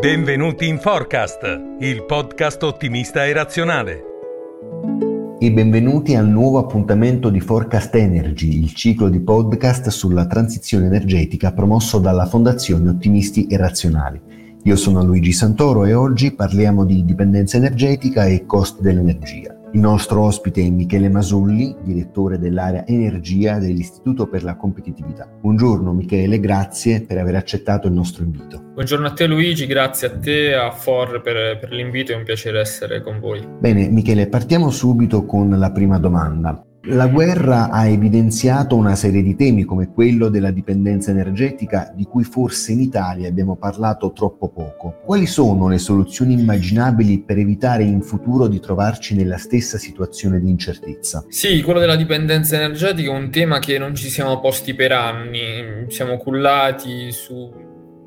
Benvenuti in Forecast, il podcast ottimista e razionale. E benvenuti al nuovo appuntamento di Forecast Energy, il ciclo di podcast sulla transizione energetica promosso dalla Fondazione Ottimisti e Razionali. Io sono Luigi Santoro e oggi parliamo di dipendenza energetica e costi dell'energia. Il nostro ospite è Michele Masulli, direttore dell'area energia dell'Istituto per la Competitività. Buongiorno Michele, grazie per aver accettato il nostro invito. Buongiorno a te Luigi, grazie a te, a For per, per l'invito, è un piacere essere con voi. Bene Michele, partiamo subito con la prima domanda. La guerra ha evidenziato una serie di temi come quello della dipendenza energetica di cui forse in Italia abbiamo parlato troppo poco. Quali sono le soluzioni immaginabili per evitare in futuro di trovarci nella stessa situazione di incertezza? Sì, quello della dipendenza energetica è un tema che non ci siamo posti per anni, siamo cullati sul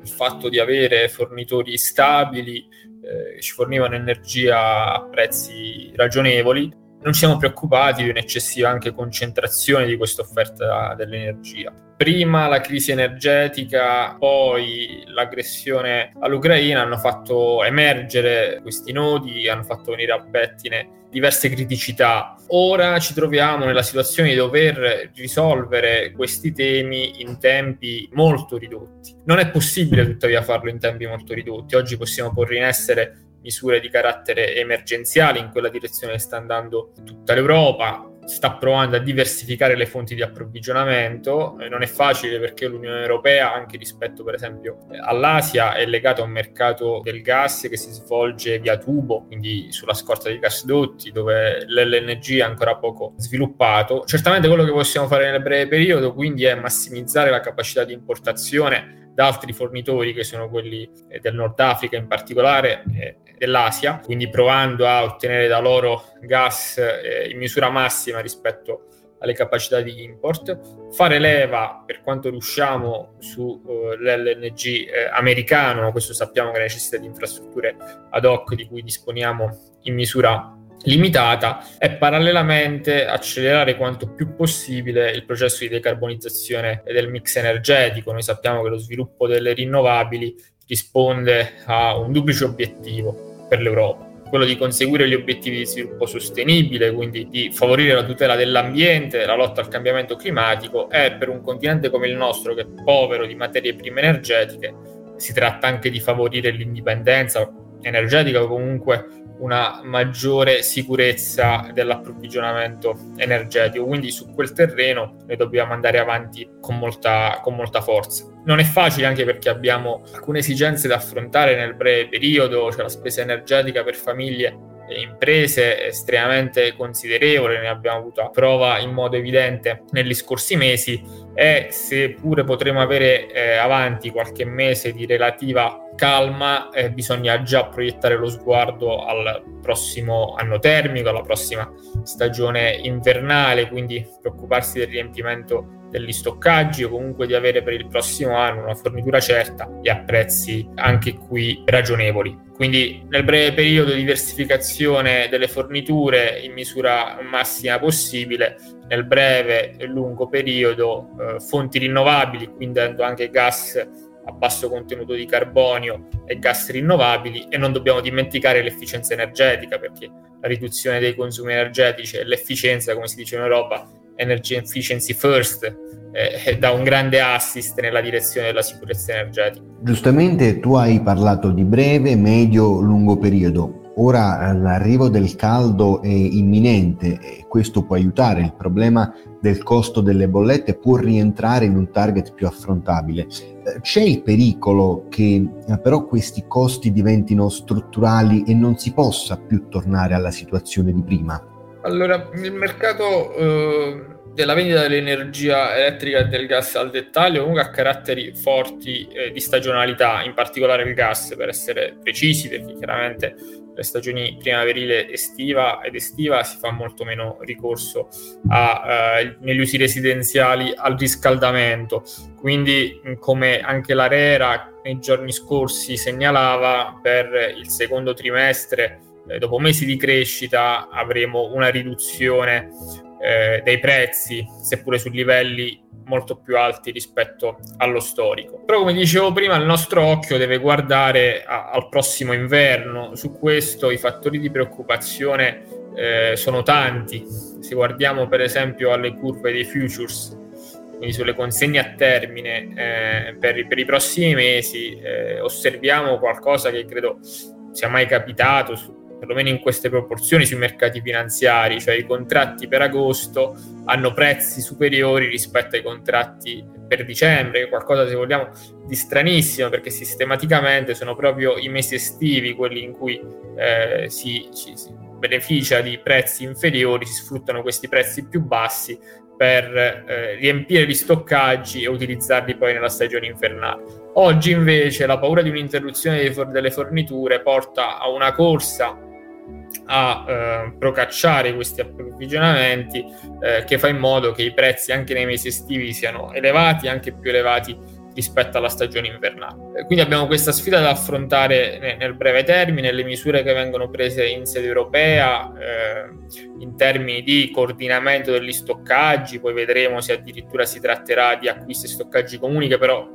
fatto di avere fornitori stabili eh, ci fornivano energia a prezzi ragionevoli non siamo preoccupati di un'eccessiva anche concentrazione di questa offerta dell'energia. Prima la crisi energetica, poi l'aggressione all'Ucraina hanno fatto emergere questi nodi, hanno fatto venire al pettine diverse criticità. Ora ci troviamo nella situazione di dover risolvere questi temi in tempi molto ridotti. Non è possibile tuttavia farlo in tempi molto ridotti. Oggi possiamo porre in essere misure di carattere emergenziale, in quella direzione sta andando tutta l'Europa, sta provando a diversificare le fonti di approvvigionamento, eh, non è facile perché l'Unione Europea, anche rispetto per esempio all'Asia, è legata a un mercato del gas che si svolge via tubo, quindi sulla scorta dei gasdotti, dove l'LNG è ancora poco sviluppato. Certamente quello che possiamo fare nel breve periodo quindi è massimizzare la capacità di importazione da altri fornitori che sono quelli eh, del Nord Africa in particolare e dell'Asia, quindi provando a ottenere da loro gas eh, in misura massima rispetto alle capacità di import, fare leva per quanto riusciamo sull'LNG eh, americano, questo sappiamo che necessita di infrastrutture ad hoc di cui disponiamo in misura limitata e parallelamente accelerare quanto più possibile il processo di decarbonizzazione del mix energetico. Noi sappiamo che lo sviluppo delle rinnovabili risponde a un duplice obiettivo per l'Europa quello di conseguire gli obiettivi di sviluppo sostenibile, quindi di favorire la tutela dell'ambiente, la lotta al cambiamento climatico e per un continente come il nostro che è povero di materie prime energetiche si tratta anche di favorire l'indipendenza energetica o comunque una maggiore sicurezza dell'approvvigionamento energetico. Quindi su quel terreno noi dobbiamo andare avanti con molta, con molta forza. Non è facile anche perché abbiamo alcune esigenze da affrontare nel breve periodo, cioè la spesa energetica per famiglie e imprese estremamente considerevole, ne abbiamo avuto prova in modo evidente negli scorsi mesi e seppure potremo avere eh, avanti qualche mese di relativa calma, eh, bisogna già proiettare lo sguardo al prossimo anno termico, alla prossima stagione invernale, quindi preoccuparsi del riempimento degli stoccaggi o comunque di avere per il prossimo anno una fornitura certa e a prezzi anche qui ragionevoli. Quindi nel breve periodo diversificazione delle forniture in misura massima possibile, nel breve e lungo periodo eh, fonti rinnovabili, quindi anche gas a basso contenuto di carbonio e gas rinnovabili e non dobbiamo dimenticare l'efficienza energetica perché la riduzione dei consumi energetici e l'efficienza, come si dice in Europa, energy efficiency first, eh, dà un grande assist nella direzione della sicurezza energetica. Giustamente tu hai parlato di breve, medio, lungo periodo. Ora eh, l'arrivo del caldo è imminente e questo può aiutare. Il problema del costo delle bollette può rientrare in un target più affrontabile. Eh, c'è il pericolo che eh, però questi costi diventino strutturali e non si possa più tornare alla situazione di prima? Allora, il mercato eh, della vendita dell'energia elettrica e del gas al dettaglio comunque ha caratteri forti eh, di stagionalità, in particolare il gas, per essere precisi, perché chiaramente le stagioni primaverile estiva ed estiva si fa molto meno ricorso a, eh, negli usi residenziali al riscaldamento. Quindi, come anche l'ARERA nei giorni scorsi segnalava, per il secondo trimestre eh, dopo mesi di crescita avremo una riduzione eh, dei prezzi, seppure su livelli molto più alti rispetto allo storico. Però come dicevo prima, il nostro occhio deve guardare a, al prossimo inverno. Su questo i fattori di preoccupazione eh, sono tanti. Se guardiamo per esempio alle curve dei futures, quindi sulle consegne a termine eh, per, per, i prossimi mesi, eh, osserviamo qualcosa che credo sia mai capitato su perlomeno in queste proporzioni sui mercati finanziari, cioè i contratti per agosto hanno prezzi superiori rispetto ai contratti per dicembre, qualcosa se vogliamo di stranissimo perché sistematicamente sono proprio i mesi estivi quelli in cui eh, si, ci, si beneficia di prezzi inferiori, si sfruttano questi prezzi più bassi per eh, riempire gli stoccaggi e utilizzarli poi nella stagione invernale. Oggi invece la paura di un'interruzione delle forniture porta a una corsa a eh, procacciare questi approvvigionamenti eh, che fa in modo che i prezzi anche nei mesi estivi siano elevati, anche più elevati rispetto alla stagione invernale. Quindi abbiamo questa sfida da affrontare nel breve termine, le misure che vengono prese in sede europea eh, in termini di coordinamento degli stoccaggi, poi vedremo se addirittura si tratterà di acquisti e stoccaggi comuni che però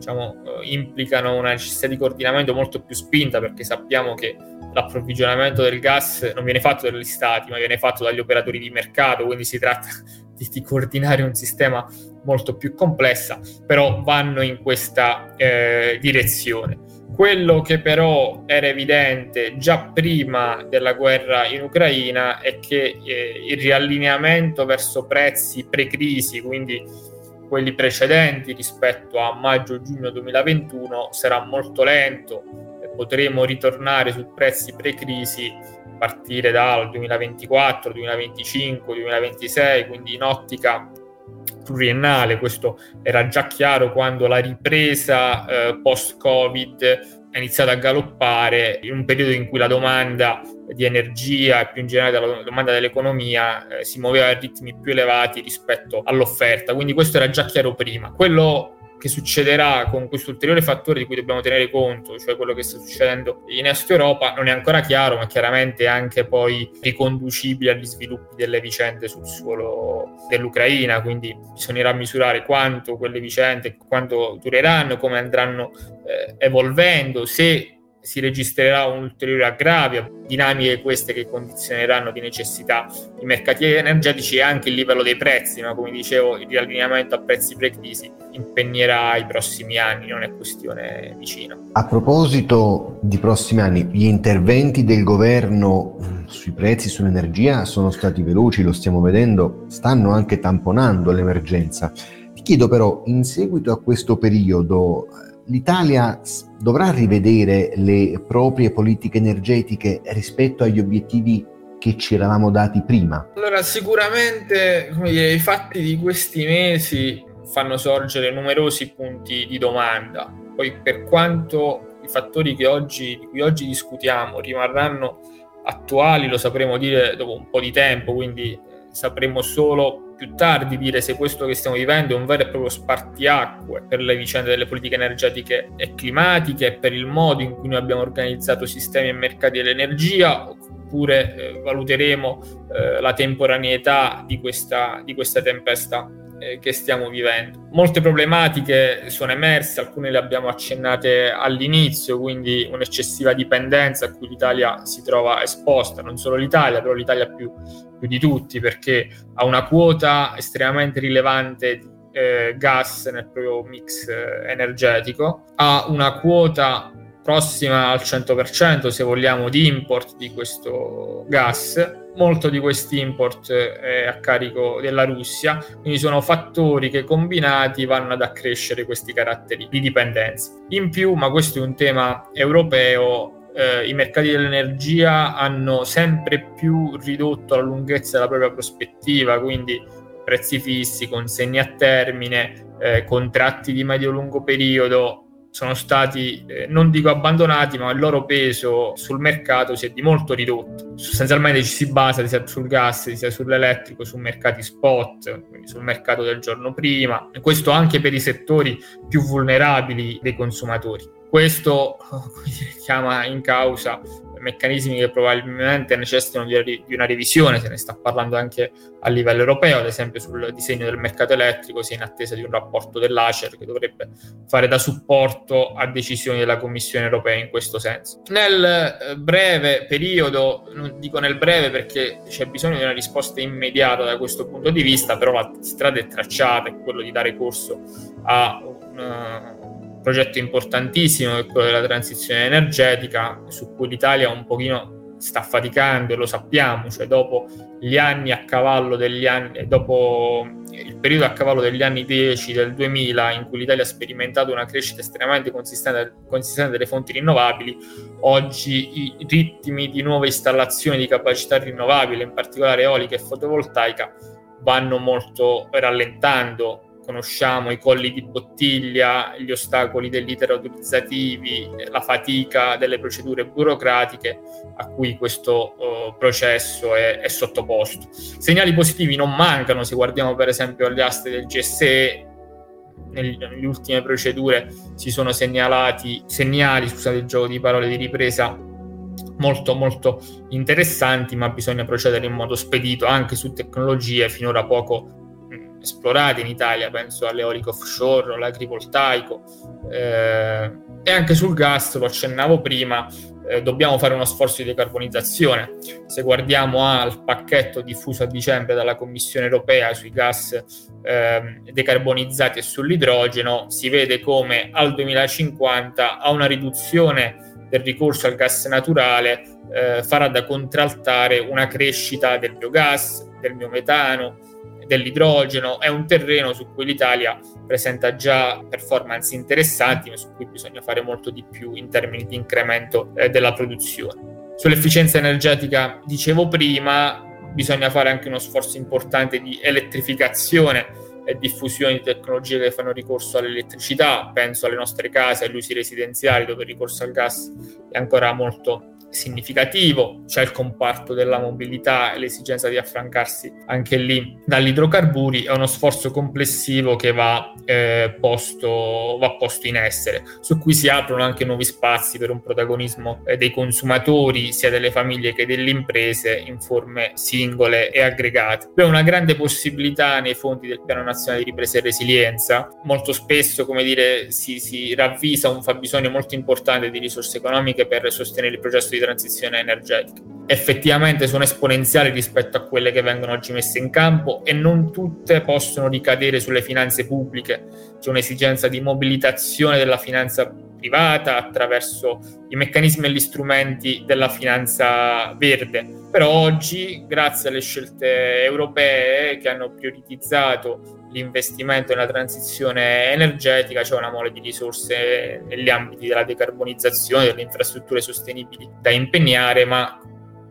diciamo, eh, implicano una necessità di coordinamento molto più spinta perché sappiamo che l'approvvigionamento del gas non viene fatto dagli stati, ma viene fatto dagli operatori di mercato, quindi si tratta di, di coordinare un sistema molto più complessa, però vanno in questa eh, direzione. Quello che però era evidente già prima della guerra in Ucraina è che eh, il riallineamento verso prezzi pre-crisi, quindi quelli precedenti rispetto a maggio-giugno 2021, sarà molto lento potremo ritornare su prezzi pre-crisi a partire dal 2024, 2025, 2026, quindi in ottica pluriennale. Questo era già chiaro quando la ripresa eh, post-Covid è iniziata a galoppare in un periodo in cui la domanda di energia e più in generale la domanda dell'economia eh, si muoveva a ritmi più elevati rispetto all'offerta. Quindi questo era già chiaro prima. Quello che succederà con questo ulteriore fattore di cui dobbiamo tenere conto, cioè quello che sta succedendo in Est Europa, non è ancora chiaro, ma chiaramente è anche poi riconducibile agli sviluppi delle vicende sul suolo dell'Ucraina, quindi bisognerà misurare quanto quelle vicende, quanto dureranno, come andranno eh, evolvendo, se si registrerà un ulteriore aggravio, dinamiche queste che condizioneranno di necessità i mercati energetici e anche il livello dei prezzi, ma come dicevo il riallineamento a prezzi pre-crisi impegnerà i prossimi anni, non è questione vicina. A proposito di prossimi anni, gli interventi del governo sui prezzi, sull'energia sono stati veloci, lo stiamo vedendo, stanno anche tamponando l'emergenza. Ti chiedo però, in seguito a questo periodo, l'Italia dovrà rivedere le proprie politiche energetiche rispetto agli obiettivi che ci eravamo dati prima? Allora, sicuramente dire, i fatti di questi mesi fanno sorgere numerosi punti di domanda. Poi, per quanto i fattori oggi, di cui oggi discutiamo rimarranno attuali, lo sapremo dire dopo un po' di tempo, quindi sapremo solo più tardi dire se questo che stiamo vivendo è un vero e proprio spartiacque per le vicende delle politiche energetiche e climatiche e per il modo in cui noi abbiamo organizzato sistemi e mercati dell'energia oppure eh, valuteremo eh, la temporaneità di questa, di questa tempesta eh, che stiamo vivendo. Molte problematiche sono emerse, alcune le abbiamo accennate all'inizio, quindi un'eccessiva dipendenza a cui l'Italia si trova esposta, non solo l'Italia, però l'Italia più, più di tutti, perché ha una quota estremamente rilevante di eh, gas nel proprio mix eh, energetico, ha una quota prossima al 100% se vogliamo di import di questo gas. Molto di questi import è a carico della Russia, quindi sono fattori che combinati vanno ad accrescere questi caratteri di dipendenza. In più, ma questo è un tema europeo, eh, i mercati dell'energia hanno sempre più ridotto la lunghezza della propria prospettiva, quindi prezzi fissi, consegne a termine, eh, contratti di medio-lungo periodo sono stati, eh, non dico abbandonati, ma il loro peso sul mercato si è di molto ridotto. Sostanzialmente ci si basa sia sul gas, sia sull'elettrico, su mercati spot, quindi sul mercato del giorno prima, e questo anche per i settori più vulnerabili dei consumatori. Questo chiama in causa meccanismi che probabilmente necessitano di, una revisione, se ne sta parlando anche a livello europeo, ad esempio sul disegno del mercato elettrico, si è in attesa di un rapporto dell'ACER che dovrebbe fare da supporto a decisioni della Commissione europea in questo senso. Nel eh, breve periodo, non dico nel breve perché c'è bisogno di una risposta immediata da questo punto di vista, però la strada è tracciata, è quello di dare corso a un progetto importantissimo che è quello della transizione energetica, su cui l'Italia un pochino sta faticando e lo sappiamo, cioè dopo gli anni a cavallo degli anni, dopo il periodo a cavallo degli anni 10 del 2000 in cui l'Italia ha sperimentato una crescita estremamente consistente, consistente delle fonti rinnovabili, oggi i ritmi di nuove installazioni di capacità rinnovabili, in particolare eolica e fotovoltaica, vanno molto rallentando conosciamo i colli di bottiglia, gli ostacoli degli iter autorizzativi, la fatica delle procedure burocratiche a cui questo uh, processo è, è, sottoposto. Segnali positivi non mancano, se guardiamo per esempio agli aste del GSE, negli, nelle ultime procedure si sono segnalati segnali, scusate il gioco di parole di ripresa, molto molto interessanti, ma bisogna procedere in modo spedito anche su tecnologie finora poco esplorate in Italia, penso all'eolico offshore, all'agrivoltaico eh, e anche sul gas, lo accennavo prima, eh, dobbiamo fare uno sforzo di decarbonizzazione. Se guardiamo al pacchetto diffuso a dicembre dalla Commissione europea sui gas eh, decarbonizzati e sull'idrogeno, si vede come al 2050 a una riduzione del ricorso al gas naturale eh, farà da contraltare una crescita del biogas, del biometano, dell'idrogeno, è un terreno su cui l'Italia presenta già performance interessanti, ma su cui bisogna fare molto di più in termini di incremento eh, della produzione. Sull'efficienza energetica, dicevo prima, bisogna fare anche uno sforzo importante di elettrificazione e diffusione di tecnologie che fanno ricorso all'elettricità, penso alle nostre case, agli usi residenziali dove il ricorso al gas è ancora molto significativo, c'è il comparto della mobilità e l'esigenza di affrancarsi anche lì dagli idrocarburi, è uno sforzo complessivo che va, eh, posto, va posto in essere, su cui si aprono anche nuovi spazi per un protagonismo eh, dei consumatori, sia delle famiglie che delle imprese, in forme singole e aggregate. Abbiamo una grande possibilità nei fondi del Piano Nazionale di Ripresa e Resilienza, molto spesso come dire, si, si ravvisa un fabbisogno molto importante di risorse economiche per sostenere il processo di transizione energetica. Effettivamente sono esponenziali rispetto a quelle che vengono oggi messe in campo e non tutte possono ricadere sulle finanze pubbliche. C'è un'esigenza di mobilitazione della finanza privata attraverso i meccanismi e gli strumenti della finanza verde. Però oggi, grazie alle scelte europee che hanno prioritizzato l'investimento nella transizione energetica, c'è una mole di risorse negli ambiti della decarbonizzazione, delle infrastrutture sostenibili da impegnare, ma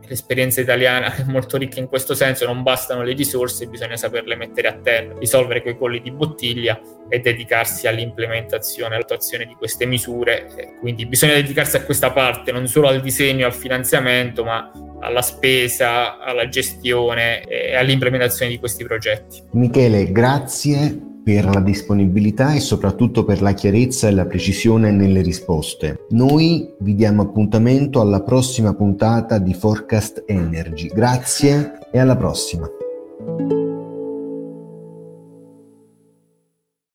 l'esperienza italiana è molto ricca in questo senso, non bastano le risorse, bisogna saperle mettere a terra, risolvere quei colli di bottiglia e dedicarsi all'implementazione, all'attuazione di queste misure. Quindi bisogna dedicarsi a questa parte, non solo al disegno al finanziamento, ma alla spesa, alla gestione e all'implementazione di questi progetti. Michele, grazie per la disponibilità e soprattutto per la chiarezza e la precisione nelle risposte. Noi vi diamo appuntamento alla prossima puntata di Forecast Energy. Grazie e alla prossima.